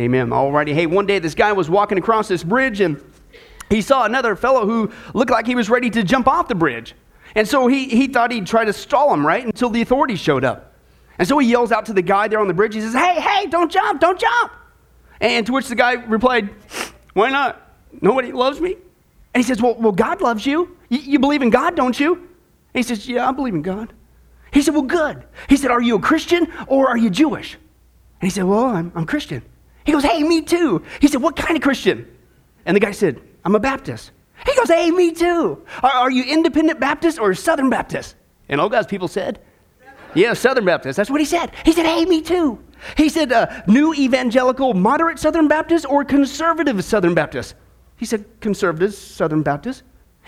Amen. Alrighty. Hey, one day this guy was walking across this bridge and he saw another fellow who looked like he was ready to jump off the bridge. And so he, he thought he'd try to stall him, right, until the authorities showed up. And so he yells out to the guy there on the bridge. He says, Hey, hey, don't jump, don't jump. And to which the guy replied, Why not? Nobody loves me. And he says, Well, well God loves you. you. You believe in God, don't you? And he says, Yeah, I believe in God. He said, Well, good. He said, Are you a Christian or are you Jewish? And he said, Well, I'm, I'm Christian. He goes, Hey, me too. He said, What kind of Christian? And the guy said, I'm a Baptist. He goes, Hey, me too. Are, are you independent Baptist or Southern Baptist? And all God's people said, Yeah, Southern Baptist. That's what he said. He said, Hey, me too. He said, uh, New evangelical, moderate Southern Baptist or conservative Southern Baptist? He said, Conservative Southern Baptist.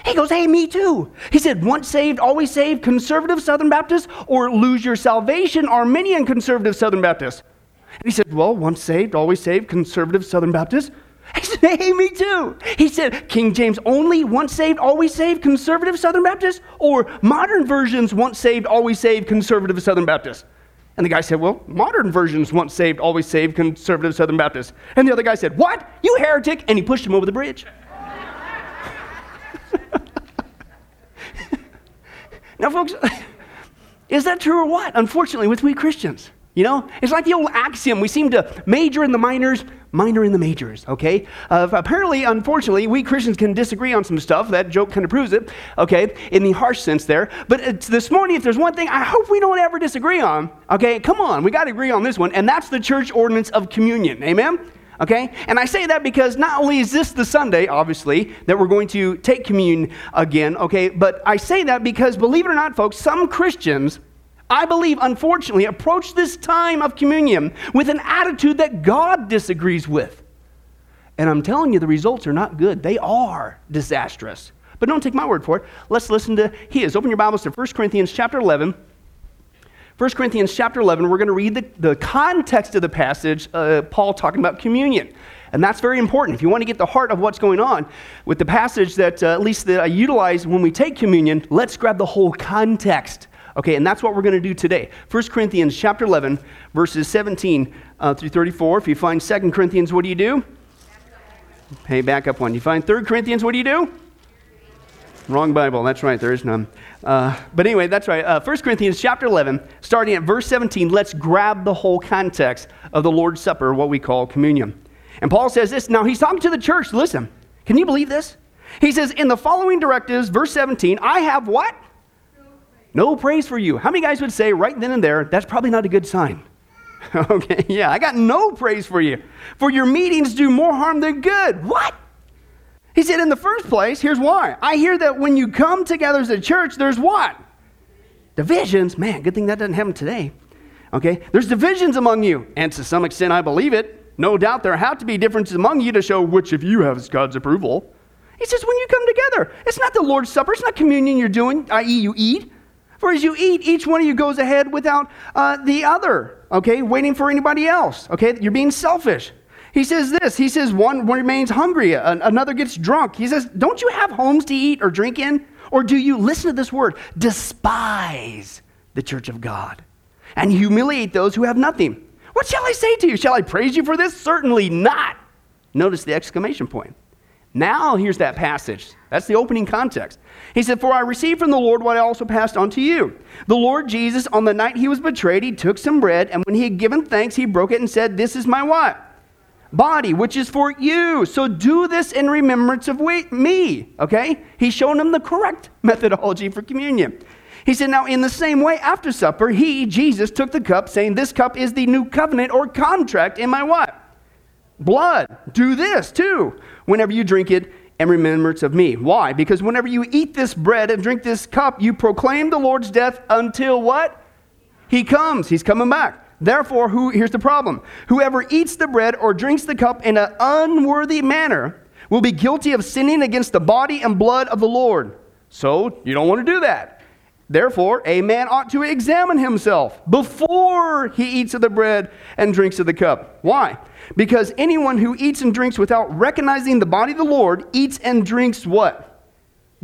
He goes, Hey, me too. He said, Once saved, always saved, conservative Southern Baptist or lose your salvation, Arminian conservative Southern Baptist? And he said, Well, once saved, always saved, conservative Southern Baptist. He said, Hey, me too. He said, King James only, once saved, always saved, conservative Southern Baptist, or modern versions, once saved, always saved, conservative Southern Baptist. And the guy said, Well, modern versions, once saved, always saved, conservative Southern Baptist. And the other guy said, What? You heretic? And he pushed him over the bridge. now, folks, is that true or what? Unfortunately, with we Christians. You know, it's like the old axiom. We seem to major in the minors, minor in the majors, okay? Uh, apparently, unfortunately, we Christians can disagree on some stuff. That joke kind of proves it, okay, in the harsh sense there. But this morning, if there's one thing I hope we don't ever disagree on, okay, come on, we got to agree on this one, and that's the church ordinance of communion. Amen? Okay? And I say that because not only is this the Sunday, obviously, that we're going to take communion again, okay, but I say that because, believe it or not, folks, some Christians I believe, unfortunately, approach this time of communion with an attitude that God disagrees with. And I'm telling you, the results are not good. They are disastrous. But don't take my word for it. Let's listen to his. Open your Bibles to 1 Corinthians chapter 11. 1 Corinthians chapter 11, we're going to read the, the context of the passage, uh, Paul talking about communion. And that's very important. If you want to get the heart of what's going on with the passage that, uh, at least that I utilize when we take communion, let's grab the whole context Okay, and that's what we're going to do today. 1 Corinthians chapter 11, verses 17 uh, through 34. If you find 2 Corinthians, what do you do? Hey, back up one. You find 3 Corinthians, what do you do? Wrong Bible. That's right, there is none. Uh, but anyway, that's right. Uh, 1 Corinthians chapter 11, starting at verse 17, let's grab the whole context of the Lord's Supper, what we call communion. And Paul says this. Now, he's talking to the church. Listen, can you believe this? He says, In the following directives, verse 17, I have what? No praise for you. How many guys would say right then and there, that's probably not a good sign? okay, yeah, I got no praise for you. For your meetings do more harm than good. What? He said, in the first place, here's why. I hear that when you come together as a church, there's what? Divisions. Man, good thing that doesn't happen today. Okay? There's divisions among you. And to some extent, I believe it. No doubt there have to be differences among you to show which of you has God's approval. He says, when you come together, it's not the Lord's Supper, it's not communion you're doing, i.e., you eat. For as you eat, each one of you goes ahead without uh, the other, okay, waiting for anybody else, okay? You're being selfish. He says this He says, one, one remains hungry, another gets drunk. He says, Don't you have homes to eat or drink in? Or do you, listen to this word, despise the church of God and humiliate those who have nothing? What shall I say to you? Shall I praise you for this? Certainly not. Notice the exclamation point. Now, here's that passage. That's the opening context. He said, For I received from the Lord what I also passed on to you. The Lord Jesus, on the night he was betrayed, he took some bread, and when he had given thanks, he broke it and said, This is my what? Body, which is for you. So do this in remembrance of me. Okay? He's shown them the correct methodology for communion. He said, Now, in the same way, after supper, he, Jesus, took the cup, saying, This cup is the new covenant or contract in my what? Blood. Do this too whenever you drink it in remembrance of me. Why? Because whenever you eat this bread and drink this cup, you proclaim the Lord's death until what? He comes. He's coming back. Therefore, who, here's the problem whoever eats the bread or drinks the cup in an unworthy manner will be guilty of sinning against the body and blood of the Lord. So, you don't want to do that. Therefore, a man ought to examine himself before he eats of the bread and drinks of the cup. Why? Because anyone who eats and drinks without recognizing the body of the Lord eats and drinks what?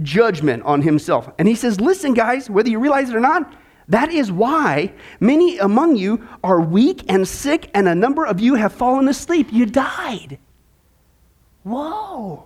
Judgment on himself. And he says, listen, guys, whether you realize it or not, That is why many among you are weak and sick, and a number of you have fallen asleep. You died. Whoa.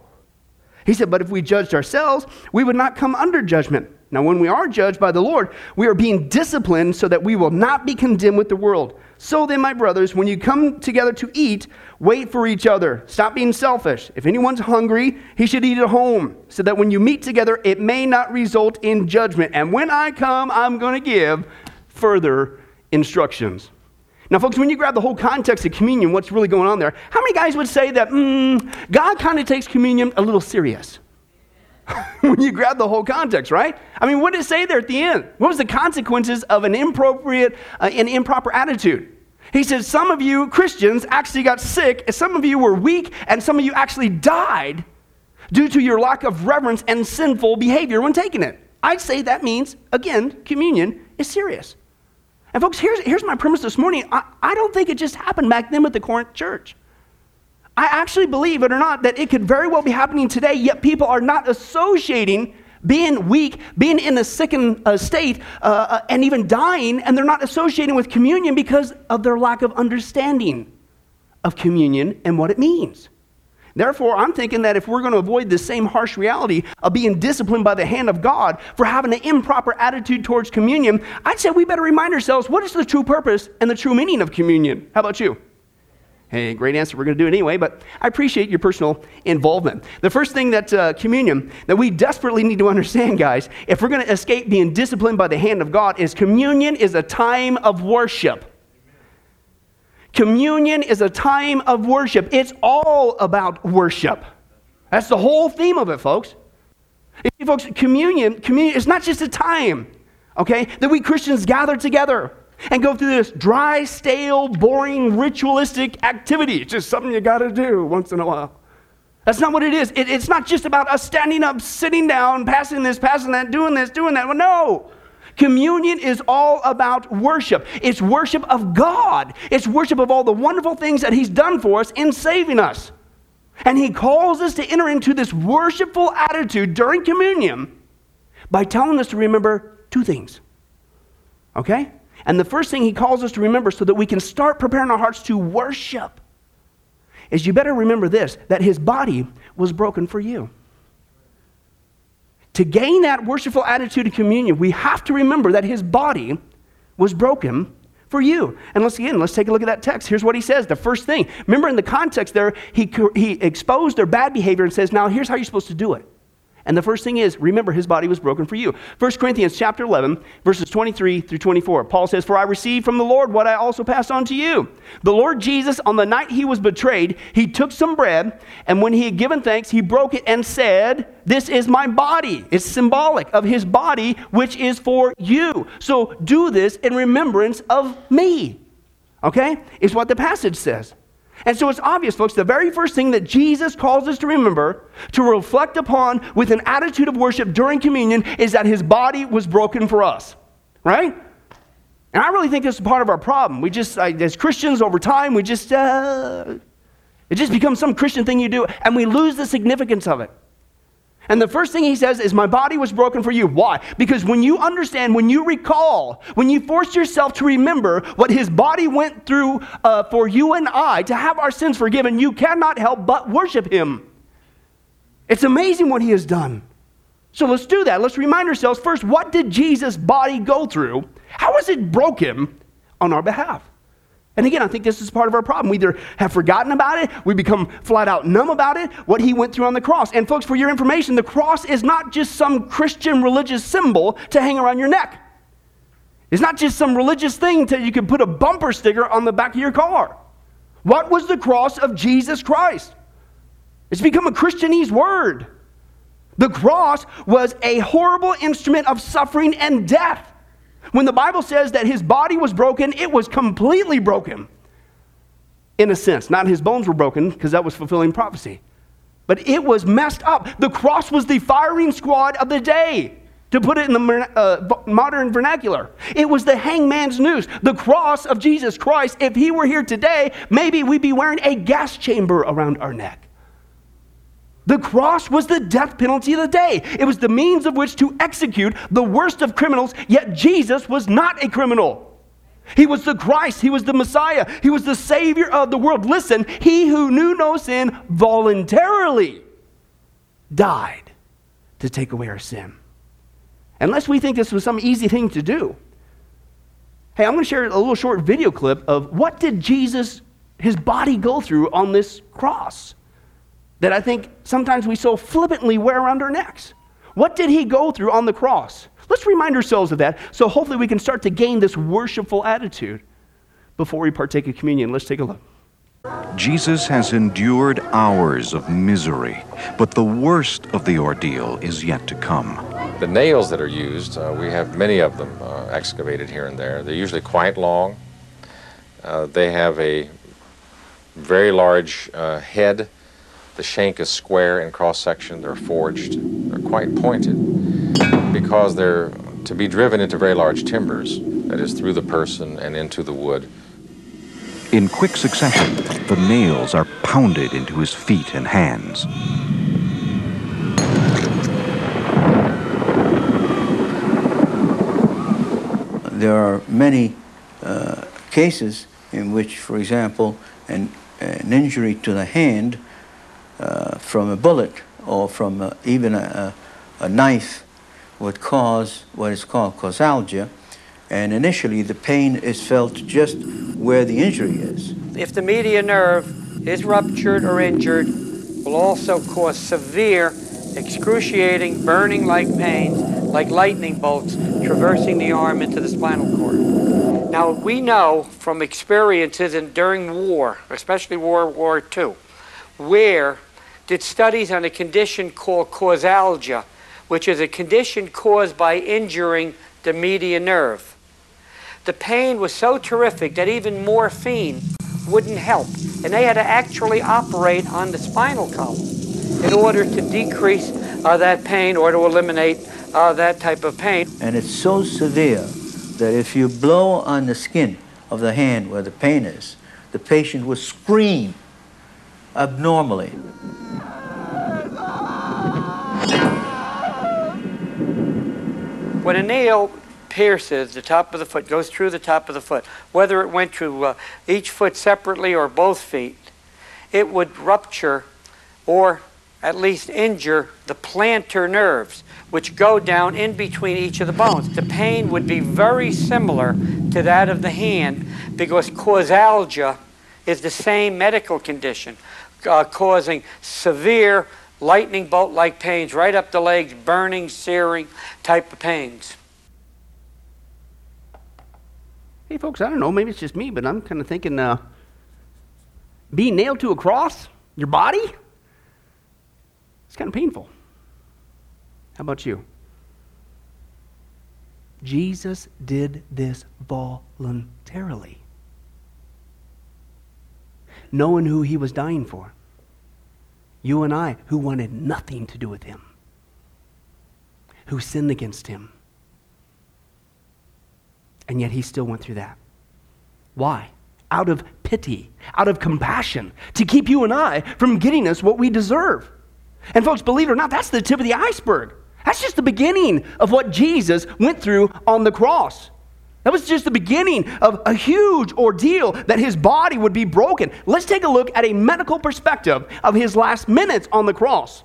He said, But if we judged ourselves, we would not come under judgment. Now, when we are judged by the Lord, we are being disciplined so that we will not be condemned with the world. So then, my brothers, when you come together to eat, wait for each other. Stop being selfish. If anyone's hungry, he should eat at home, so that when you meet together, it may not result in judgment. And when I come, I'm going to give further instructions. Now, folks, when you grab the whole context of communion, what's really going on there, how many guys would say that mm, God kind of takes communion a little serious? when you grab the whole context, right? I mean, what did it say there at the end? What was the consequences of an inappropriate uh, and improper attitude? He says, Some of you Christians actually got sick, some of you were weak, and some of you actually died due to your lack of reverence and sinful behavior when taking it. I'd say that means, again, communion is serious. And, folks, here's, here's my premise this morning I, I don't think it just happened back then with the Corinth church. I actually believe it or not that it could very well be happening today, yet people are not associating being weak, being in a sickened uh, state, uh, uh, and even dying, and they're not associating with communion because of their lack of understanding of communion and what it means. Therefore, I'm thinking that if we're going to avoid the same harsh reality of being disciplined by the hand of God for having an improper attitude towards communion, I'd say we better remind ourselves what is the true purpose and the true meaning of communion. How about you? Hey, great answer. We're going to do it anyway, but I appreciate your personal involvement. The first thing that uh, communion that we desperately need to understand, guys, if we're going to escape being disciplined by the hand of God, is communion is a time of worship. Communion is a time of worship. It's all about worship. That's the whole theme of it, folks. You see, folks, communion, communion is not just a time, okay, that we Christians gather together and go through this dry, stale, boring, ritualistic activity. It's just something you got to do once in a while. That's not what it is. It, it's not just about us standing up, sitting down, passing this, passing that, doing this, doing that. Well, no. Communion is all about worship. It's worship of God. It's worship of all the wonderful things that He's done for us in saving us. And He calls us to enter into this worshipful attitude during communion by telling us to remember two things. Okay? And the first thing he calls us to remember so that we can start preparing our hearts to worship is you better remember this that his body was broken for you. To gain that worshipful attitude of communion, we have to remember that his body was broken for you. And let's again, let's take a look at that text. Here's what he says. The first thing, remember in the context there, he, he exposed their bad behavior and says, now here's how you're supposed to do it. And the first thing is, remember, his body was broken for you. 1 Corinthians chapter 11, verses 23 through 24. Paul says, For I received from the Lord what I also passed on to you. The Lord Jesus, on the night he was betrayed, he took some bread, and when he had given thanks, he broke it and said, This is my body. It's symbolic of his body, which is for you. So do this in remembrance of me. Okay? Is what the passage says. And so it's obvious, folks, the very first thing that Jesus calls us to remember, to reflect upon with an attitude of worship during communion, is that his body was broken for us, right? And I really think this is part of our problem. We just, as Christians over time, we just, uh, it just becomes some Christian thing you do, and we lose the significance of it. And the first thing he says is, My body was broken for you. Why? Because when you understand, when you recall, when you force yourself to remember what his body went through uh, for you and I to have our sins forgiven, you cannot help but worship him. It's amazing what he has done. So let's do that. Let's remind ourselves first what did Jesus' body go through? How was it broken on our behalf? And again, I think this is part of our problem. We either have forgotten about it, we become flat out numb about it, what he went through on the cross. And folks, for your information, the cross is not just some Christian religious symbol to hang around your neck. It's not just some religious thing that you can put a bumper sticker on the back of your car. What was the cross of Jesus Christ? It's become a Christianese word. The cross was a horrible instrument of suffering and death. When the Bible says that his body was broken, it was completely broken. In a sense, not his bones were broken because that was fulfilling prophecy. But it was messed up. The cross was the firing squad of the day, to put it in the uh, modern vernacular. It was the hangman's noose, the cross of Jesus Christ. If he were here today, maybe we'd be wearing a gas chamber around our neck. The cross was the death penalty of the day. It was the means of which to execute the worst of criminals, yet Jesus was not a criminal. He was the Christ. He was the Messiah. He was the Savior of the world. Listen, he who knew no sin voluntarily died to take away our sin. Unless we think this was some easy thing to do. Hey, I'm going to share a little short video clip of what did Jesus, his body, go through on this cross that I think sometimes we so flippantly wear around our necks. What did he go through on the cross? Let's remind ourselves of that so hopefully we can start to gain this worshipful attitude before we partake of communion. Let's take a look. Jesus has endured hours of misery, but the worst of the ordeal is yet to come. The nails that are used, uh, we have many of them uh, excavated here and there. They're usually quite long. Uh, they have a very large uh, head. The shank is square in cross section. They're forged. They're quite pointed because they're to be driven into very large timbers, that is, through the person and into the wood. In quick succession, the nails are pounded into his feet and hands. There are many uh, cases in which, for example, an, an injury to the hand uh, from a bullet or from uh, even a, a knife would cause what is called causalgia, and initially the pain is felt just where the injury is. If the median nerve is ruptured or injured, will also cause severe, excruciating, burning like pains, like lightning bolts traversing the arm into the spinal cord. Now, we know from experiences in, during war, especially World War II, where did studies on a condition called causalgia, which is a condition caused by injuring the median nerve. The pain was so terrific that even morphine wouldn't help, and they had to actually operate on the spinal column in order to decrease uh, that pain or to eliminate uh, that type of pain. And it's so severe that if you blow on the skin of the hand where the pain is, the patient will scream abnormally. When a nail pierces the top of the foot, goes through the top of the foot, whether it went through uh, each foot separately or both feet, it would rupture or at least injure the plantar nerves, which go down in between each of the bones. The pain would be very similar to that of the hand because causalgia is the same medical condition, uh, causing severe lightning bolt like pains right up the legs, burning, searing type of pains. Hey, folks, I don't know, maybe it's just me, but I'm kind of thinking uh, being nailed to a cross, your body, it's kind of painful. How about you? Jesus did this voluntarily, knowing who he was dying for. You and I, who wanted nothing to do with him, who sinned against him. And yet he still went through that. Why? Out of pity, out of compassion, to keep you and I from getting us what we deserve. And folks, believe it or not, that's the tip of the iceberg. That's just the beginning of what Jesus went through on the cross. That was just the beginning of a huge ordeal that his body would be broken. Let's take a look at a medical perspective of his last minutes on the cross.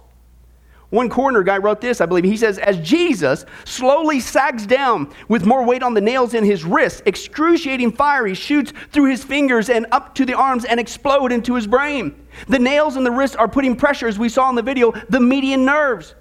One coroner guy wrote this, I believe. He says, As Jesus slowly sags down with more weight on the nails in his wrists, excruciating fire he shoots through his fingers and up to the arms and explode into his brain. The nails in the wrists are putting pressure, as we saw in the video, the median nerves.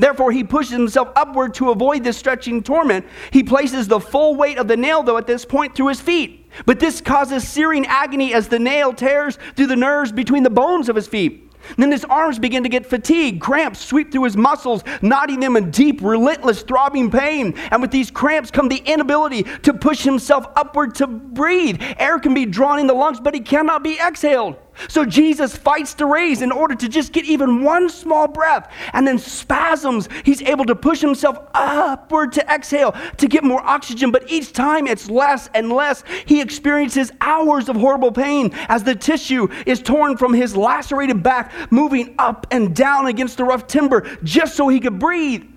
Therefore, he pushes himself upward to avoid this stretching torment. He places the full weight of the nail, though, at this point through his feet. But this causes searing agony as the nail tears through the nerves between the bones of his feet. then his arms begin to get fatigued. Cramps sweep through his muscles, knotting them in deep, relentless, throbbing pain. And with these cramps come the inability to push himself upward to breathe. Air can be drawn in the lungs, but he cannot be exhaled. So Jesus fights to raise in order to just get even one small breath. And then spasms, he's able to push himself upward to exhale to get more oxygen. But each time it's less and less. He experiences hours of horrible pain as the tissue is torn from his lacerated back, moving up and down against the rough timber just so he could breathe.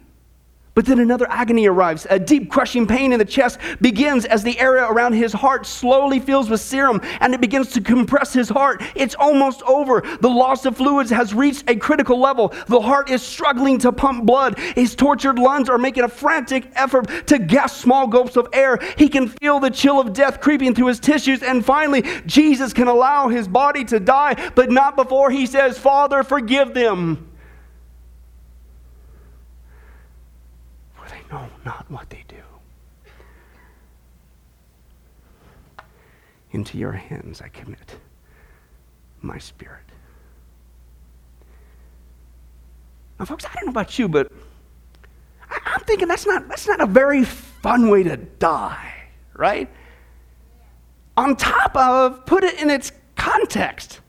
But then another agony arrives. A deep crushing pain in the chest begins as the area around his heart slowly fills with serum and it begins to compress his heart. It's almost over. The loss of fluids has reached a critical level. The heart is struggling to pump blood. His tortured lungs are making a frantic effort to gasp small gulps of air. He can feel the chill of death creeping through his tissues. And finally, Jesus can allow his body to die, but not before he says, Father, forgive them. Know not what they do. Into your hands I commit my spirit. Now, folks, I don't know about you, but I'm thinking that's not, that's not a very fun way to die, right? On top of, put it in its context.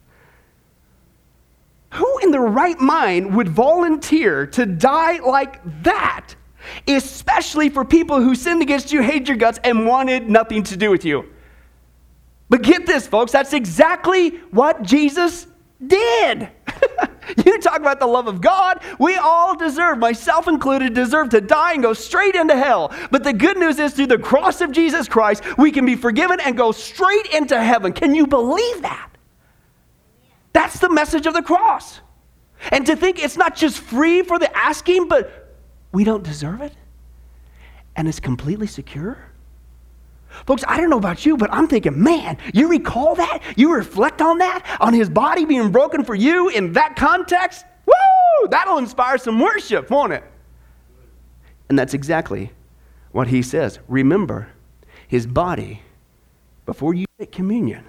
Who in the right mind would volunteer to die like that? Especially for people who sinned against you, hated your guts, and wanted nothing to do with you. But get this, folks, that's exactly what Jesus did. you talk about the love of God. We all deserve, myself included, deserve to die and go straight into hell. But the good news is, through the cross of Jesus Christ, we can be forgiven and go straight into heaven. Can you believe that? That's the message of the cross. And to think it's not just free for the asking, but we don't deserve it, and it's completely secure. Folks, I don't know about you, but I'm thinking, man, you recall that? You reflect on that? On his body being broken for you in that context? Woo! That'll inspire some worship, won't it? And that's exactly what he says. Remember, his body, before you take communion,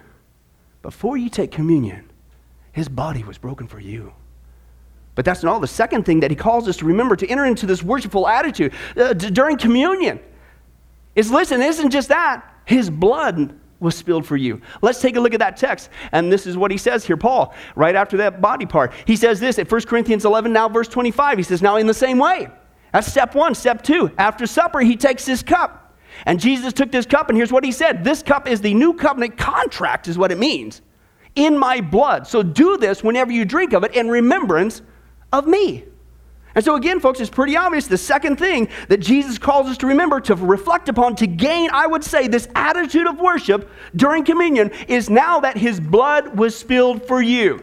before you take communion, his body was broken for you. But that's not all. The second thing that he calls us to remember to enter into this worshipful attitude uh, d- during communion is listen, isn't just that, his blood was spilled for you. Let's take a look at that text. And this is what he says here, Paul, right after that body part. He says this at 1 Corinthians 11, now verse 25. He says, Now in the same way. That's step one. Step two, after supper, he takes this cup. And Jesus took this cup, and here's what he said This cup is the new covenant contract, is what it means, in my blood. So do this whenever you drink of it in remembrance of me. And so, again, folks, it's pretty obvious. The second thing that Jesus calls us to remember, to reflect upon, to gain, I would say, this attitude of worship during communion is now that his blood was spilled for you.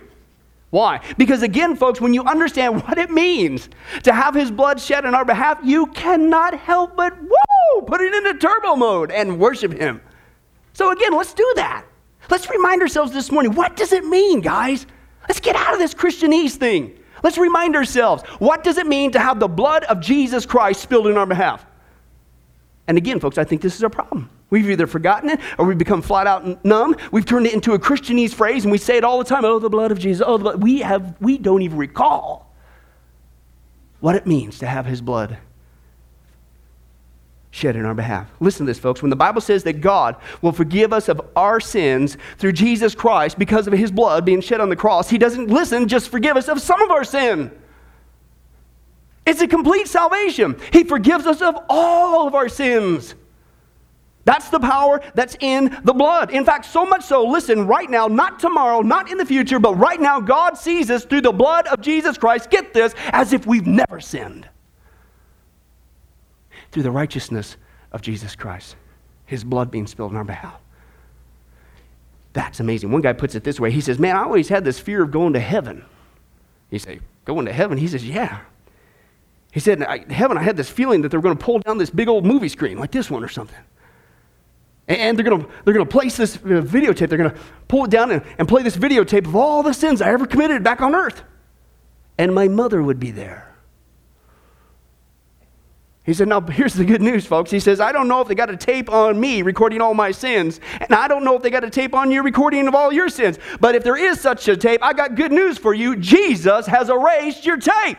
Why? Because, again, folks, when you understand what it means to have his blood shed on our behalf, you cannot help but, whoa, put it into turbo mode and worship him. So, again, let's do that. Let's remind ourselves this morning what does it mean, guys? Let's get out of this Christianese thing. Let's remind ourselves what does it mean to have the blood of Jesus Christ spilled in our behalf? And again, folks, I think this is a problem. We've either forgotten it or we've become flat out numb. We've turned it into a Christianese phrase and we say it all the time oh, the blood of Jesus. Oh, the blood. We, have, we don't even recall what it means to have his blood shed in our behalf. Listen to this, folks. When the Bible says that God will forgive us of our sins through Jesus Christ because of his blood being shed on the cross, he doesn't listen, just forgive us of some of our sin. It's a complete salvation. He forgives us of all of our sins. That's the power that's in the blood. In fact, so much so, listen, right now, not tomorrow, not in the future, but right now, God sees us through the blood of Jesus Christ, get this, as if we've never sinned through the righteousness of Jesus Christ, his blood being spilled on our behalf. That's amazing. One guy puts it this way He says, Man, I always had this fear of going to heaven. He say, Going to heaven? He says, Yeah. He said, In heaven, I had this feeling that they're going to pull down this big old movie screen like this one or something. And they're going to, they're going to place this uh, videotape, they're going to pull it down and, and play this videotape of all the sins I ever committed back on earth. And my mother would be there. He said, Now, here's the good news, folks. He says, I don't know if they got a tape on me recording all my sins, and I don't know if they got a tape on you recording of all your sins. But if there is such a tape, I got good news for you. Jesus has erased your tape.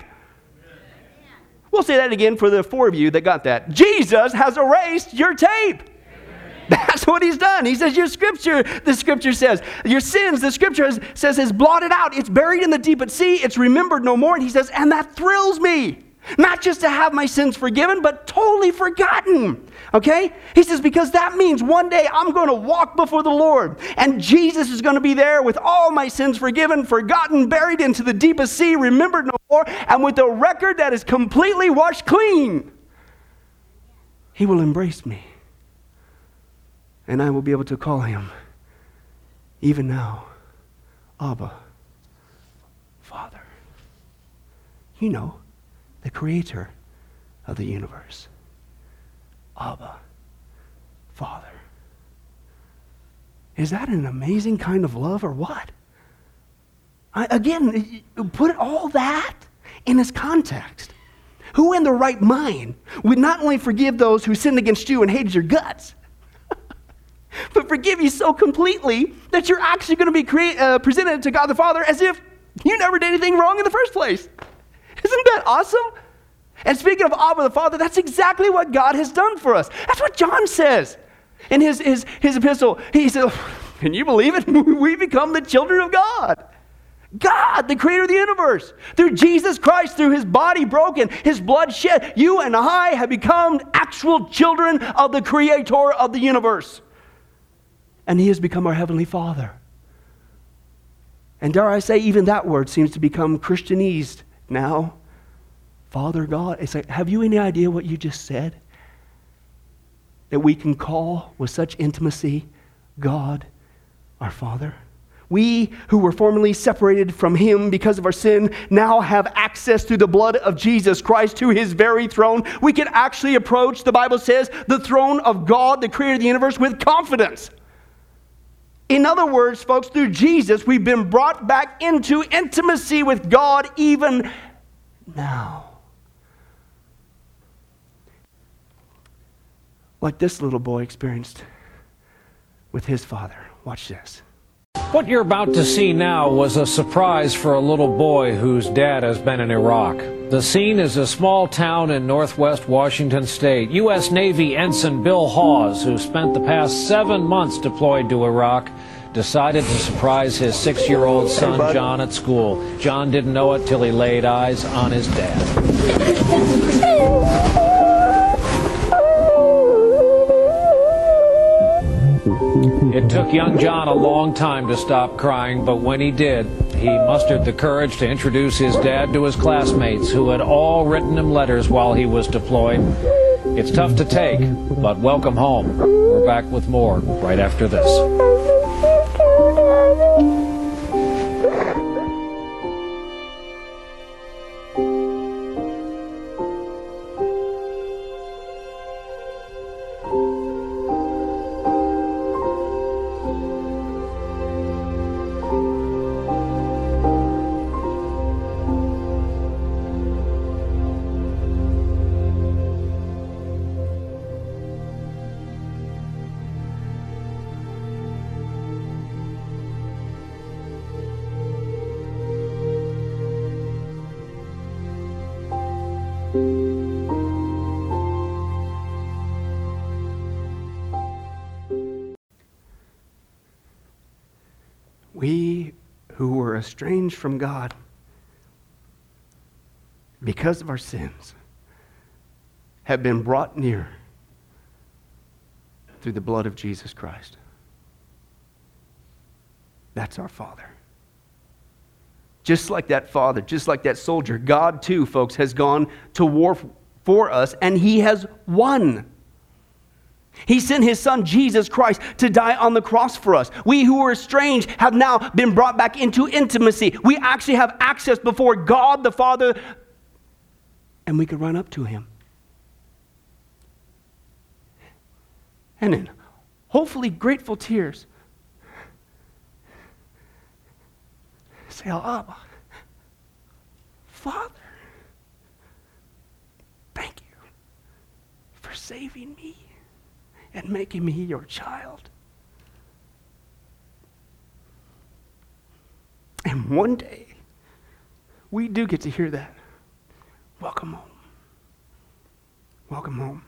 We'll say that again for the four of you that got that. Jesus has erased your tape. That's what he's done. He says, Your scripture, the scripture says, your sins, the scripture has, says, is blotted out. It's buried in the deep at sea. It's remembered no more. And he says, And that thrills me. Not just to have my sins forgiven, but totally forgotten. Okay? He says, because that means one day I'm going to walk before the Lord, and Jesus is going to be there with all my sins forgiven, forgotten, buried into the deepest sea, remembered no more, and with a record that is completely washed clean. He will embrace me and I will be able to call him, even now, Abba, Father. You know, the creator of the universe. Abba, Father. Is that an amazing kind of love or what? I, again, put all that in its context. Who in the right mind would not only forgive those who sinned against you and hated your guts, but forgive you so completely that you're actually going to be create, uh, presented to God the Father as if you never did anything wrong in the first place. Isn't that awesome? And speaking of Abba the Father, that's exactly what God has done for us. That's what John says in his, his, his epistle. He says, Can you believe it? we become the children of God. God, the creator of the universe, through Jesus Christ, through his body broken, his blood shed, you and I have become actual children of the creator of the universe and He has become our Heavenly Father. And dare I say, even that word seems to become Christianized now. Father God. It's like, have you any idea what you just said? That we can call with such intimacy God our Father? We who were formerly separated from Him because of our sin now have access through the blood of Jesus Christ to His very throne. We can actually approach, the Bible says, the throne of God, the creator of the universe, with confidence. In other words, folks, through Jesus, we've been brought back into intimacy with God even now. Like this little boy experienced with his father. Watch this. What you're about to see now was a surprise for a little boy whose dad has been in Iraq. The scene is a small town in northwest Washington state. U.S. Navy Ensign Bill Hawes, who spent the past seven months deployed to Iraq, decided to surprise his six year old son hey, John at school. John didn't know it till he laid eyes on his dad. It took young John a long time to stop crying, but when he did, he mustered the courage to introduce his dad to his classmates who had all written him letters while he was deployed. It's tough to take, but welcome home. We're back with more right after this. Estranged from God because of our sins have been brought near through the blood of Jesus Christ. That's our Father. Just like that father, just like that soldier, God too, folks, has gone to war for us and he has won. He sent his son Jesus Christ to die on the cross for us. We who were estranged have now been brought back into intimacy. We actually have access before God the Father, and we could run up to him. And in hopefully grateful tears, say, Abba, Father, thank you for saving me and making me your child. And one day, we do get to hear that. Welcome home. Welcome home.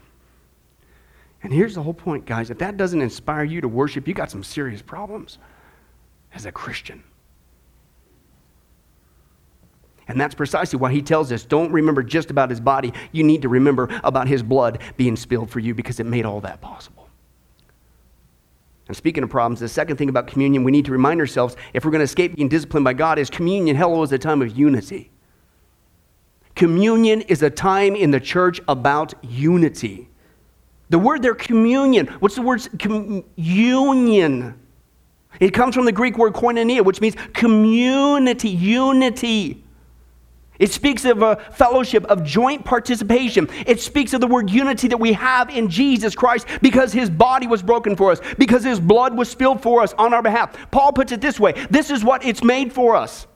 And here's the whole point, guys. If that doesn't inspire you to worship, you got some serious problems as a Christian. And that's precisely why he tells us don't remember just about his body. You need to remember about his blood being spilled for you because it made all that possible. And speaking of problems, the second thing about communion we need to remind ourselves if we're going to escape being disciplined by God is communion, hello, is a time of unity. Communion is a time in the church about unity. The word there, communion, what's the word? Communion. It comes from the Greek word koinonia, which means community, unity. It speaks of a fellowship of joint participation. It speaks of the word unity that we have in Jesus Christ because his body was broken for us, because his blood was spilled for us on our behalf. Paul puts it this way this is what it's made for us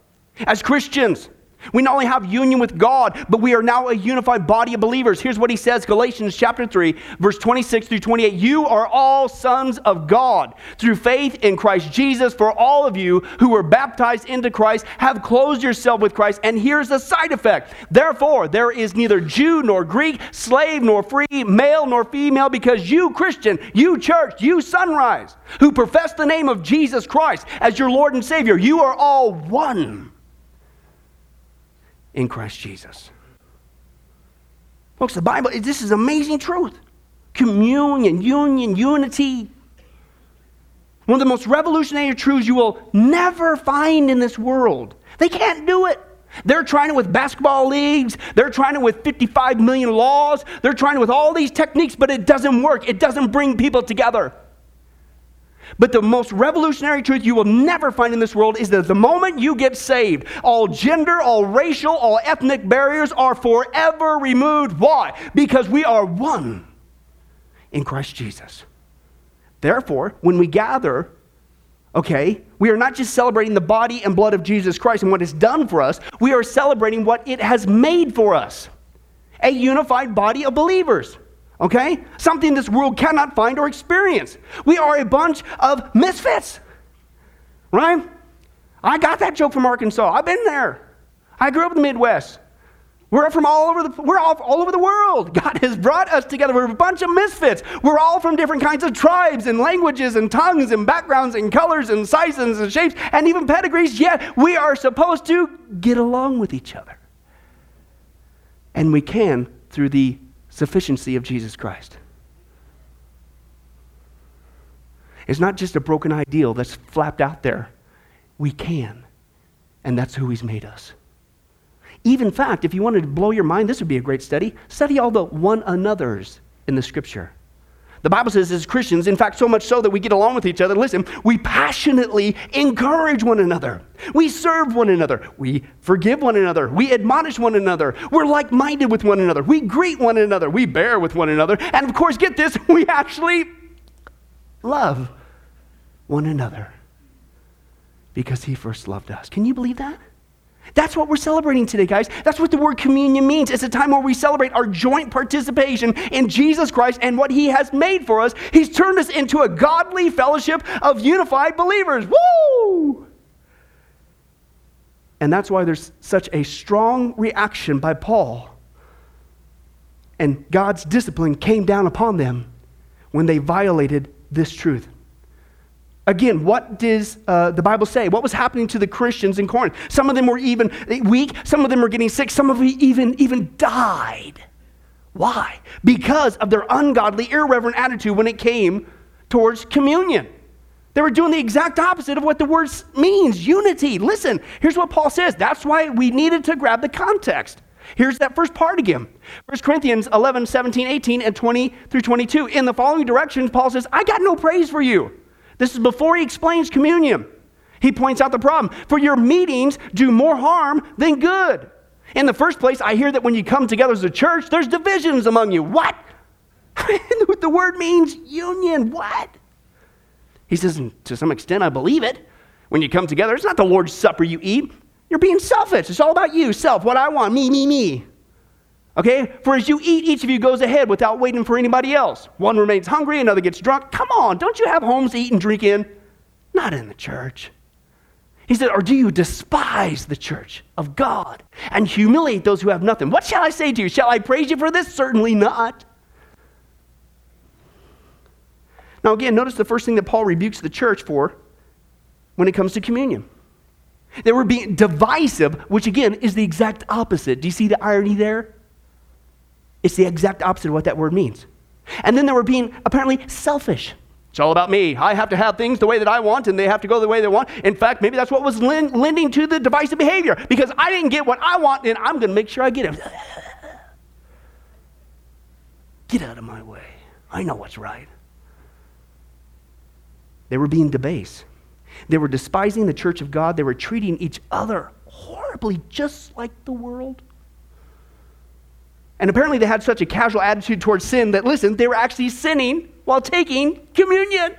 as Christians. We not only have union with God, but we are now a unified body of believers. Here's what he says Galatians chapter 3, verse 26 through 28. You are all sons of God through faith in Christ Jesus. For all of you who were baptized into Christ have closed yourself with Christ. And here's the side effect. Therefore, there is neither Jew nor Greek, slave nor free, male nor female, because you, Christian, you, church, you, sunrise, who profess the name of Jesus Christ as your Lord and Savior, you are all one in Christ Jesus. Folks, the Bible, this is amazing truth. Communion, union, unity. One of the most revolutionary truths you will never find in this world. They can't do it. They're trying it with basketball leagues. They're trying it with 55 million laws. They're trying it with all these techniques, but it doesn't work. It doesn't bring people together. But the most revolutionary truth you will never find in this world is that the moment you get saved, all gender, all racial, all ethnic barriers are forever removed. Why? Because we are one in Christ Jesus. Therefore, when we gather, okay, we are not just celebrating the body and blood of Jesus Christ and what it's done for us, we are celebrating what it has made for us a unified body of believers okay? Something this world cannot find or experience. We are a bunch of misfits, right? I got that joke from Arkansas. I've been there. I grew up in the Midwest. We're from all over the we're all, all over the world. God has brought us together. We're a bunch of misfits. We're all from different kinds of tribes and languages and tongues and backgrounds and colors and sizes and shapes and even pedigrees. Yet we are supposed to get along with each other. And we can through the sufficiency of Jesus Christ. It's not just a broken ideal that's flapped out there. We can, and that's who He's made us. Even fact, if you wanted to blow your mind, this would be a great study. Study all the one another's in the scripture. The Bible says, as Christians, in fact, so much so that we get along with each other, listen, we passionately encourage one another. We serve one another. We forgive one another. We admonish one another. We're like minded with one another. We greet one another. We bear with one another. And of course, get this, we actually love one another because He first loved us. Can you believe that? That's what we're celebrating today, guys. That's what the word communion means. It's a time where we celebrate our joint participation in Jesus Christ and what He has made for us. He's turned us into a godly fellowship of unified believers. Woo! And that's why there's such a strong reaction by Paul. And God's discipline came down upon them when they violated this truth. Again, what does uh, the Bible say? What was happening to the Christians in Corinth? Some of them were even weak, some of them were getting sick, some of them even, even died. Why? Because of their ungodly, irreverent attitude when it came towards communion. They were doing the exact opposite of what the word means unity. Listen, here's what Paul says. That's why we needed to grab the context. Here's that first part again 1 Corinthians 11, 17, 18, and 20 through 22. In the following directions, Paul says, I got no praise for you this is before he explains communion. He points out the problem. For your meetings do more harm than good. In the first place, I hear that when you come together as a church, there's divisions among you. What? the word means union. What? He says, to some extent, I believe it. When you come together, it's not the Lord's Supper you eat. You're being selfish. It's all about you, self, what I want, me, me, me. Okay? For as you eat, each of you goes ahead without waiting for anybody else. One remains hungry, another gets drunk. Come on, don't you have homes to eat and drink in? Not in the church. He said, Or do you despise the church of God and humiliate those who have nothing? What shall I say to you? Shall I praise you for this? Certainly not. Now, again, notice the first thing that Paul rebukes the church for when it comes to communion. They were being divisive, which again is the exact opposite. Do you see the irony there? It's the exact opposite of what that word means. And then they were being apparently selfish. It's all about me. I have to have things the way that I want, and they have to go the way they want. In fact, maybe that's what was lending to the divisive behavior because I didn't get what I want, and I'm going to make sure I get it. Get out of my way. I know what's right. They were being debased. They were despising the church of God. They were treating each other horribly, just like the world. And apparently, they had such a casual attitude towards sin that, listen, they were actually sinning while taking communion.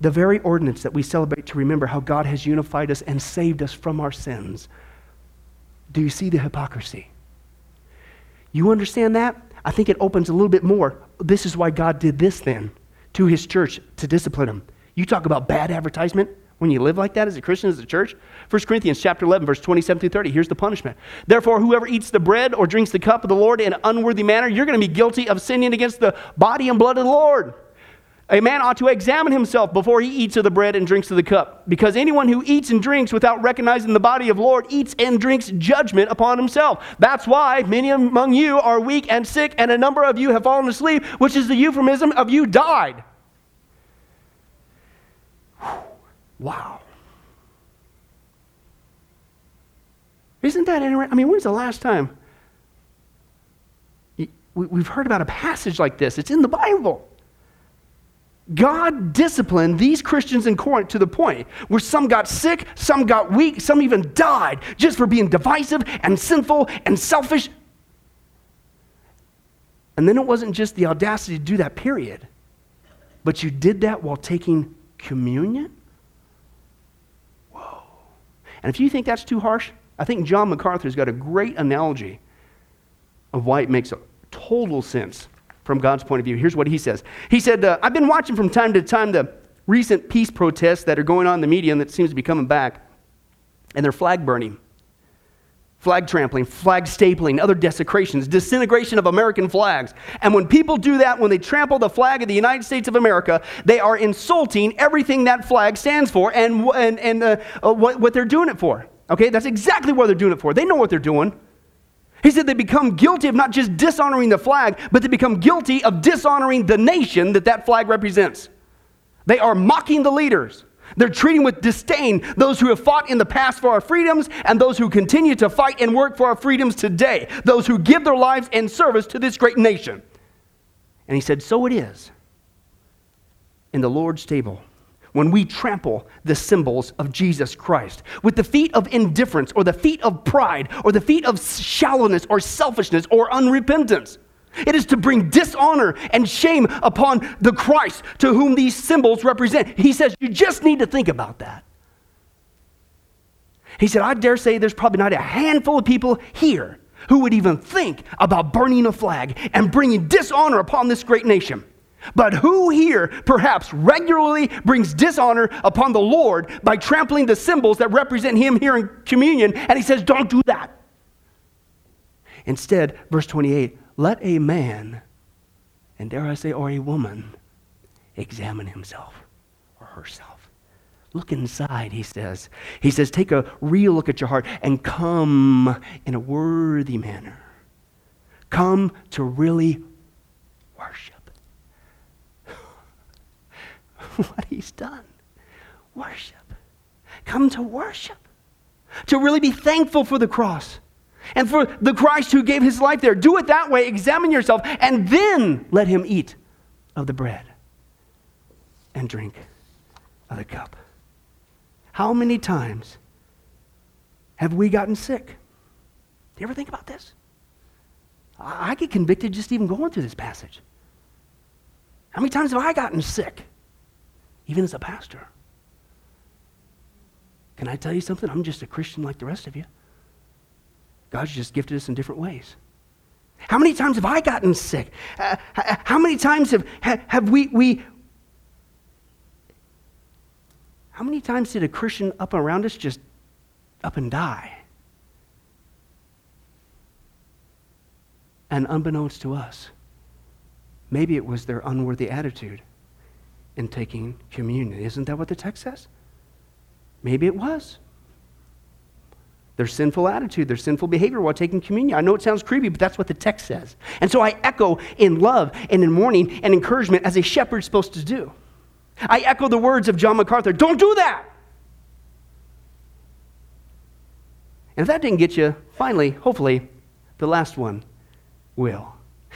The very ordinance that we celebrate to remember how God has unified us and saved us from our sins. Do you see the hypocrisy? You understand that? I think it opens a little bit more. This is why God did this then to his church to discipline them. You talk about bad advertisement when you live like that as a Christian, as a church. 1 Corinthians chapter 11, verse 27 through 30. Here's the punishment. Therefore, whoever eats the bread or drinks the cup of the Lord in an unworthy manner, you're going to be guilty of sinning against the body and blood of the Lord. A man ought to examine himself before he eats of the bread and drinks of the cup, because anyone who eats and drinks without recognizing the body of Lord eats and drinks judgment upon himself. That's why many among you are weak and sick, and a number of you have fallen asleep, which is the euphemism of you died. Wow. Isn't that interesting? I mean, when's the last time we've heard about a passage like this? It's in the Bible. God disciplined these Christians in Corinth to the point where some got sick, some got weak, some even died just for being divisive and sinful and selfish. And then it wasn't just the audacity to do that, period, but you did that while taking communion? And if you think that's too harsh, I think John MacArthur's got a great analogy of why it makes a total sense from God's point of view. Here's what he says He said, uh, I've been watching from time to time the recent peace protests that are going on in the media and that seems to be coming back, and they're flag burning. Flag trampling, flag stapling, other desecrations, disintegration of American flags. And when people do that, when they trample the flag of the United States of America, they are insulting everything that flag stands for and, and, and uh, uh, what, what they're doing it for. Okay, that's exactly what they're doing it for. They know what they're doing. He said they become guilty of not just dishonoring the flag, but they become guilty of dishonoring the nation that that flag represents. They are mocking the leaders. They're treating with disdain those who have fought in the past for our freedoms and those who continue to fight and work for our freedoms today, those who give their lives in service to this great nation. And he said, So it is in the Lord's table when we trample the symbols of Jesus Christ with the feet of indifference or the feet of pride or the feet of shallowness or selfishness or unrepentance. It is to bring dishonor and shame upon the Christ to whom these symbols represent. He says, You just need to think about that. He said, I dare say there's probably not a handful of people here who would even think about burning a flag and bringing dishonor upon this great nation. But who here perhaps regularly brings dishonor upon the Lord by trampling the symbols that represent Him here in communion? And He says, Don't do that. Instead, verse 28 let a man, and dare I say, or a woman, examine himself or herself. Look inside, he says. He says, take a real look at your heart and come in a worthy manner. Come to really worship. what he's done. Worship. Come to worship. To really be thankful for the cross and for the Christ who gave his life there. Do it that way. Examine yourself and then let him eat of the bread and drink of the cup. How many times have we gotten sick? Do you ever think about this? I get convicted just even going through this passage. How many times have I gotten sick? even as a pastor. Can I tell you something? I'm just a Christian like the rest of you. God's just gifted us in different ways. How many times have I gotten sick? Uh, how many times have, have we, we, how many times did a Christian up around us just up and die? And unbeknownst to us, Maybe it was their unworthy attitude in taking communion. Isn't that what the text says? Maybe it was. Their sinful attitude, their sinful behavior while taking communion. I know it sounds creepy, but that's what the text says. And so I echo in love and in mourning and encouragement as a shepherd's supposed to do. I echo the words of John MacArthur don't do that. And if that didn't get you, finally, hopefully, the last one will.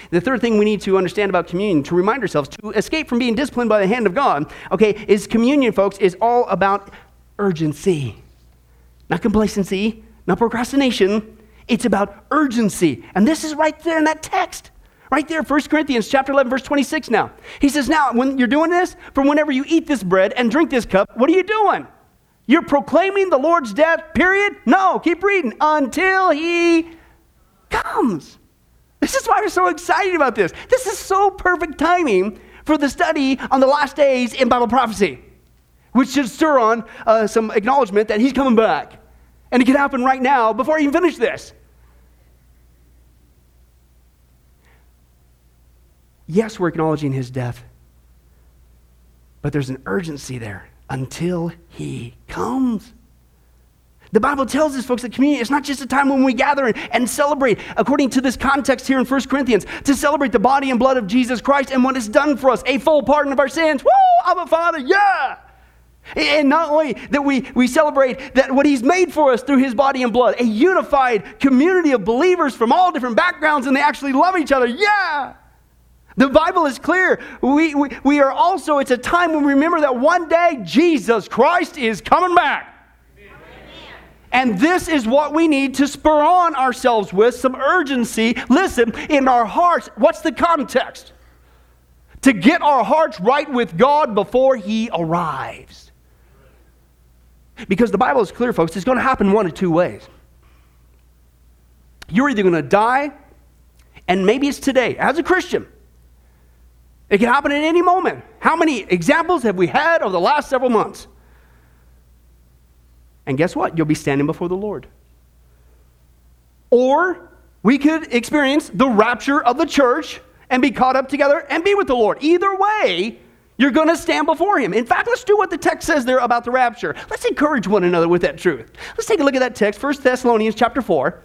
The third thing we need to understand about communion, to remind ourselves, to escape from being disciplined by the hand of God, okay, is communion, folks, is all about urgency. Not complacency, not procrastination. It's about urgency. And this is right there in that text. Right there, 1 Corinthians chapter 11, verse 26 now. He says, Now, when you're doing this, from whenever you eat this bread and drink this cup, what are you doing? You're proclaiming the Lord's death, period? No, keep reading. Until he comes. This is why we're so excited about this. This is so perfect timing for the study on the last days in Bible prophecy, which should stir on uh, some acknowledgement that he's coming back. And it can happen right now before I even finish this. Yes, we're acknowledging his death, but there's an urgency there until he comes. The Bible tells us, folks, that communion is not just a time when we gather and, and, celebrate, according to this context here in 1 Corinthians, to celebrate the body and blood of Jesus Christ and what it's done for us, a full pardon of our sins. Woo! I'm a father, yeah! And not only that we, we celebrate that what he's made for us through his body and blood, a unified community of believers from all different backgrounds, and they actually love each other, yeah! The Bible is clear. We, we, we are also, it's a time when we remember that one day Jesus Christ is coming back. And this is what we need to spur on ourselves with some urgency. Listen, in our hearts, what's the context? To get our hearts right with God before He arrives. Because the Bible is clear, folks, it's going to happen one of two ways. You're either going to die, and maybe it's today, as a Christian. It can happen at any moment. How many examples have we had over the last several months? And guess what? You'll be standing before the Lord. Or we could experience the rapture of the church and be caught up together and be with the Lord. Either way, you're going to stand before him. In fact, let's do what the text says there about the rapture. Let's encourage one another with that truth. Let's take a look at that text, 1 Thessalonians chapter 4,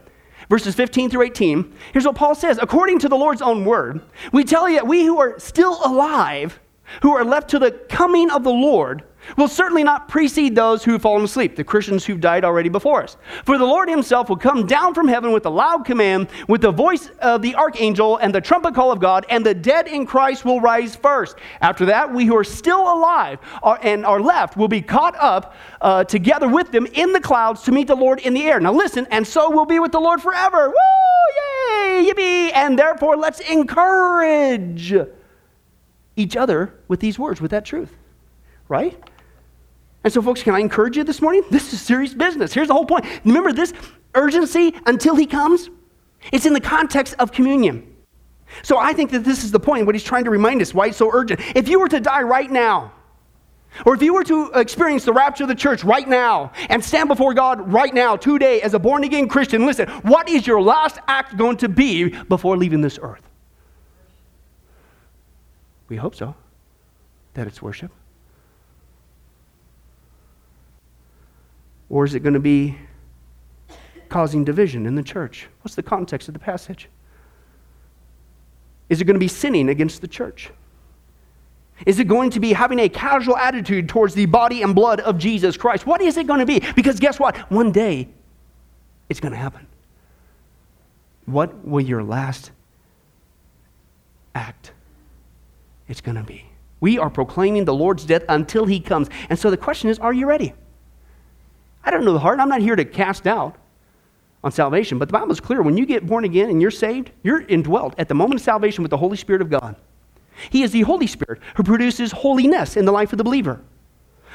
verses 15 through 18. Here's what Paul says According to the Lord's own word, we tell you that we who are still alive, who are left to the coming of the Lord, will certainly not precede those who have fallen asleep, the Christians who've died already before us. For the Lord himself will come down from heaven with a loud command, with the voice of the archangel and the trumpet call of God, and the dead in Christ will rise first. After that, we who are still alive are, and are left will be caught up uh, together with them in the clouds to meet the Lord in the air. Now listen, and so we'll be with the Lord forever. Woo! Yay! Yippee! And therefore, let's encourage each other with these words, with that truth. Right? And so, folks, can I encourage you this morning? This is serious business. Here's the whole point. Remember this urgency until he comes? It's in the context of communion. So I think that this is the point, what he's trying to remind us, why it's so urgent. If you were to die right now, or if you were to experience the rapture of the church right now and stand before God right now, today, as a born again Christian, listen, what is your last act going to be before leaving this earth? We hope so, that it's worship. Or is it going to be causing division in the church? What's the context of the passage? Is it going to be sinning against the church? Is it going to be having a casual attitude towards the body and blood of Jesus Christ? What is it going to be? Because guess what? One day it's going to happen. What will your last act? It's going to be. We are proclaiming the Lord's death until he comes. And so the question is are you ready? I don't know the heart. I'm not here to cast doubt on salvation, but the Bible is clear. When you get born again and you're saved, you're indwelt at the moment of salvation with the Holy Spirit of God. He is the Holy Spirit who produces holiness in the life of the believer,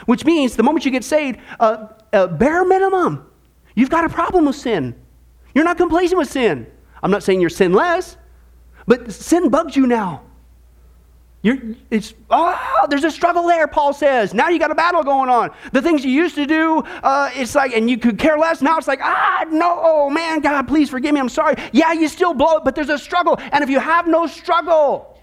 which means the moment you get saved, uh, uh, bare minimum, you've got a problem with sin. You're not complacent with sin. I'm not saying you're sinless, but sin bugs you now. You're, it's, oh, there's a struggle there, Paul says. Now you got a battle going on. The things you used to do, uh, it's like, and you could care less. Now it's like, ah, no, oh, man, God, please forgive me. I'm sorry. Yeah, you still blow it, but there's a struggle. And if you have no struggle,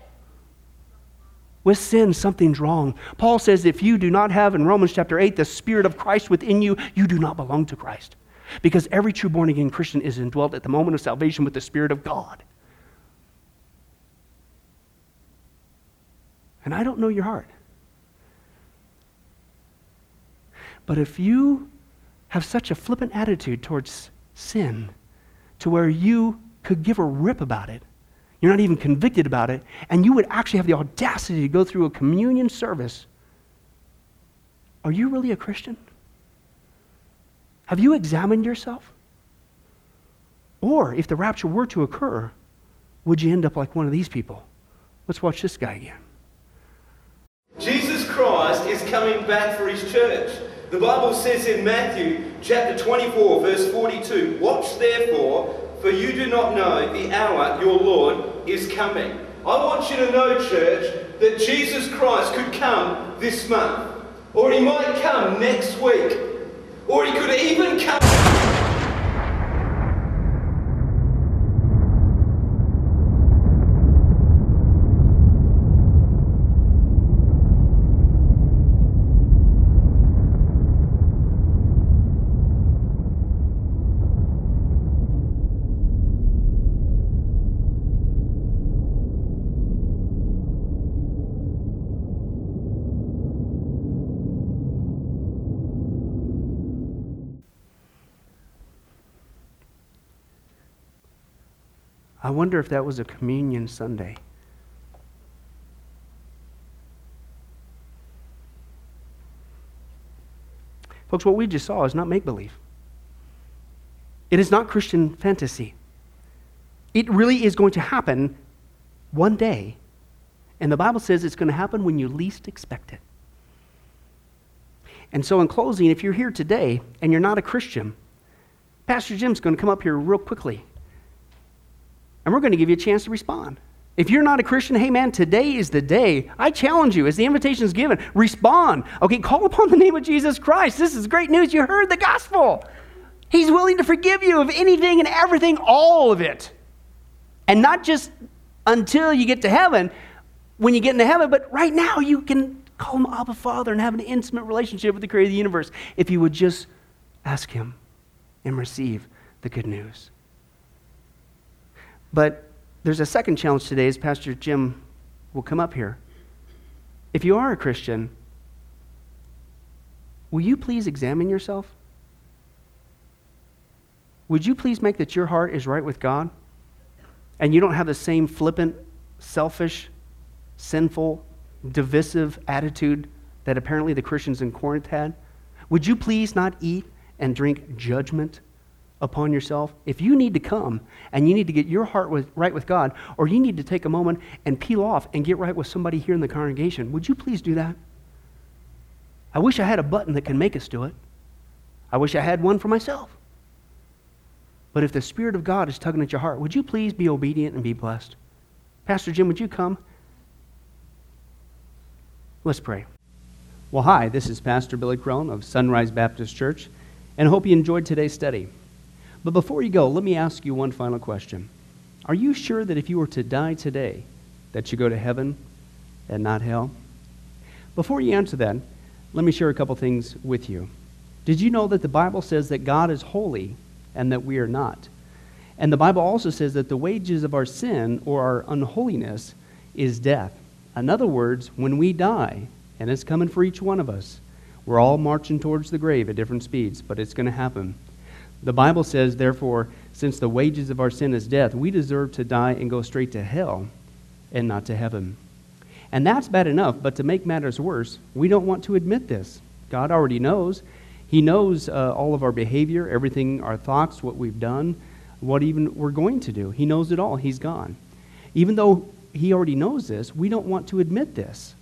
With sin, something's wrong. Paul says if you do not have in Romans chapter 8 the Spirit of Christ within you, you do not belong to Christ. Because every true born again Christian is indwelt at the moment of salvation with the Spirit of God. And I don't know your heart. But if you have such a flippant attitude towards sin to where you could give a rip about it, you're not even convicted about it, and you would actually have the audacity to go through a communion service, are you really a Christian? Have you examined yourself? Or if the rapture were to occur, would you end up like one of these people? Let's watch this guy again. Jesus Christ is coming back for his church. The Bible says in Matthew chapter 24, verse 42 Watch therefore, for you do not know the hour your Lord is coming. I want you to know, church, that Jesus Christ could come this month, or he might come next week, or he could even come. I wonder if that was a communion Sunday. Folks, what we just saw is not make believe. It is not Christian fantasy. It really is going to happen one day. And the Bible says it's going to happen when you least expect it. And so, in closing, if you're here today and you're not a Christian, Pastor Jim's going to come up here real quickly and we're going to give you a chance to respond. If you're not a Christian, hey man, today is the day. I challenge you as the invitation is given, respond. Okay, call upon the name of Jesus Christ. This is great news. You heard the gospel. He's willing to forgive you of anything and everything, all of it. And not just until you get to heaven, when you get into heaven, but right now you can call him Abba Father and have an intimate relationship with the creator of the universe if you would just ask him and receive the good news. But there's a second challenge today as Pastor Jim will come up here. If you are a Christian, will you please examine yourself? Would you please make that your heart is right with God and you don't have the same flippant, selfish, sinful, divisive attitude that apparently the Christians in Corinth had? Would you please not eat and drink judgment upon yourself, if you need to come and you need to get your heart with, right with God, or you need to take a moment and peel off and get right with somebody here in the congregation, would you please do that? I wish I had a button that can make us do it. I wish I had one for myself. But if the Spirit of God is tugging at your heart, would you please be obedient and be blessed? Pastor Jim, would you come? Let's pray. Well, hi, this is Pastor Billy Crone of Sunrise Baptist Church, and I hope you enjoyed today's study. But before you go, let me ask you one final question. Are you sure that if you were to die today, that you go to heaven and not hell? Before you answer that, let me share a couple things with you. Did you know that the Bible says that God is holy and that we are not? And the Bible also says that the wages of our sin or our unholiness is death. In other words, when we die, and it's coming for each one of us, we're all marching towards the grave at different speeds, but it's going to happen. The Bible says, therefore, since the wages of our sin is death, we deserve to die and go straight to hell and not to heaven. And that's bad enough, but to make matters worse, we don't want to admit this. God already knows. He knows uh, all of our behavior, everything, our thoughts, what we've done, what even we're going to do. He knows it all. He's gone. Even though He already knows this, we don't want to admit this.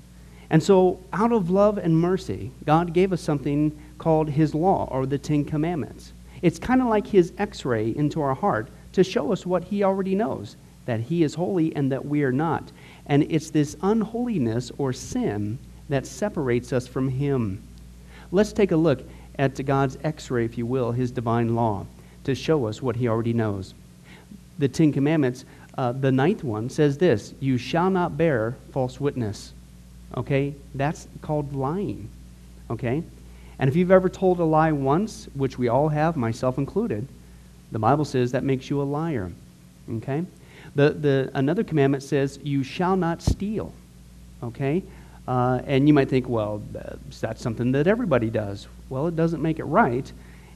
And so, out of love and mercy, God gave us something called His law or the Ten Commandments. It's kind of like his x ray into our heart to show us what he already knows that he is holy and that we are not. And it's this unholiness or sin that separates us from him. Let's take a look at God's x ray, if you will, his divine law, to show us what he already knows. The Ten Commandments, uh, the ninth one, says this You shall not bear false witness. Okay? That's called lying. Okay? And if you've ever told a lie once, which we all have, myself included, the Bible says that makes you a liar. Okay? The, the, another commandment says, You shall not steal. Okay? Uh, and you might think, well, that's something that everybody does. Well, it doesn't make it right,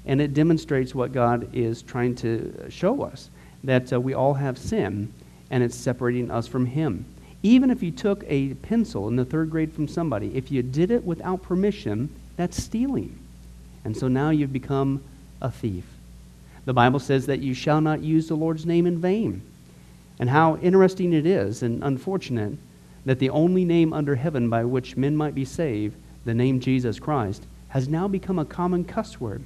and it demonstrates what God is trying to show us that uh, we all have sin, and it's separating us from Him. Even if you took a pencil in the third grade from somebody, if you did it without permission, that's stealing. And so now you've become a thief. The Bible says that you shall not use the Lord's name in vain. And how interesting it is and unfortunate that the only name under heaven by which men might be saved, the name Jesus Christ, has now become a common cuss word.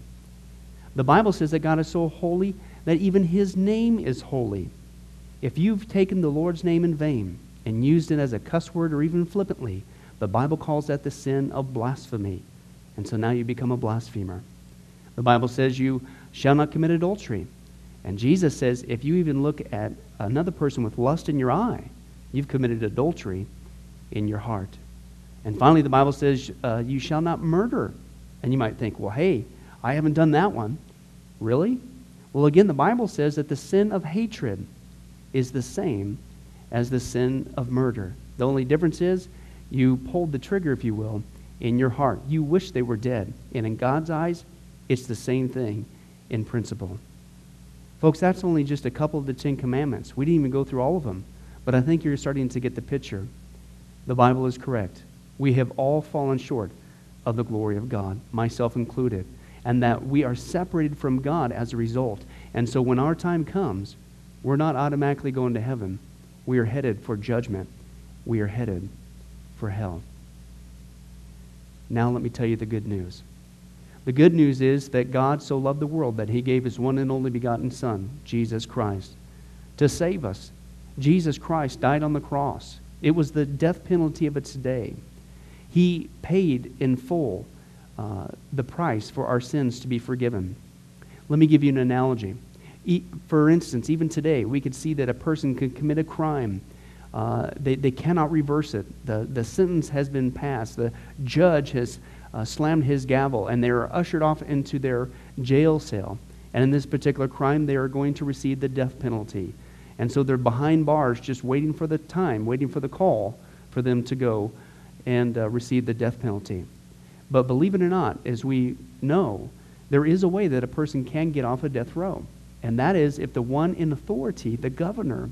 The Bible says that God is so holy that even his name is holy. If you've taken the Lord's name in vain and used it as a cuss word or even flippantly, the Bible calls that the sin of blasphemy. And so now you become a blasphemer. The Bible says you shall not commit adultery. And Jesus says if you even look at another person with lust in your eye, you've committed adultery in your heart. And finally, the Bible says uh, you shall not murder. And you might think, well, hey, I haven't done that one. Really? Well, again, the Bible says that the sin of hatred is the same as the sin of murder. The only difference is you pulled the trigger, if you will, in your heart. You wish they were dead. And in God's eyes, it's the same thing in principle. Folks, that's only just a couple of the Ten Commandments. We didn't even go through all of them. But I think you're starting to get the picture. The Bible is correct. We have all fallen short of the glory of God, myself included, and that we are separated from God as a result. And so when our time comes, we're not automatically going to heaven. We are headed for judgment. We are headed for hell. Now, let me tell you the good news. The good news is that God so loved the world that he gave his one and only begotten Son, Jesus Christ, to save us. Jesus Christ died on the cross. It was the death penalty of its day. He paid in full uh, the price for our sins to be forgiven. Let me give you an analogy. E- for instance, even today, we could see that a person could commit a crime uh, they, they cannot reverse it. The, the sentence has been passed. The judge has uh, slammed his gavel, and they are ushered off into their jail cell. And in this particular crime, they are going to receive the death penalty. And so they're behind bars, just waiting for the time, waiting for the call for them to go and uh, receive the death penalty. But believe it or not, as we know, there is a way that a person can get off a death row. And that is if the one in authority, the governor,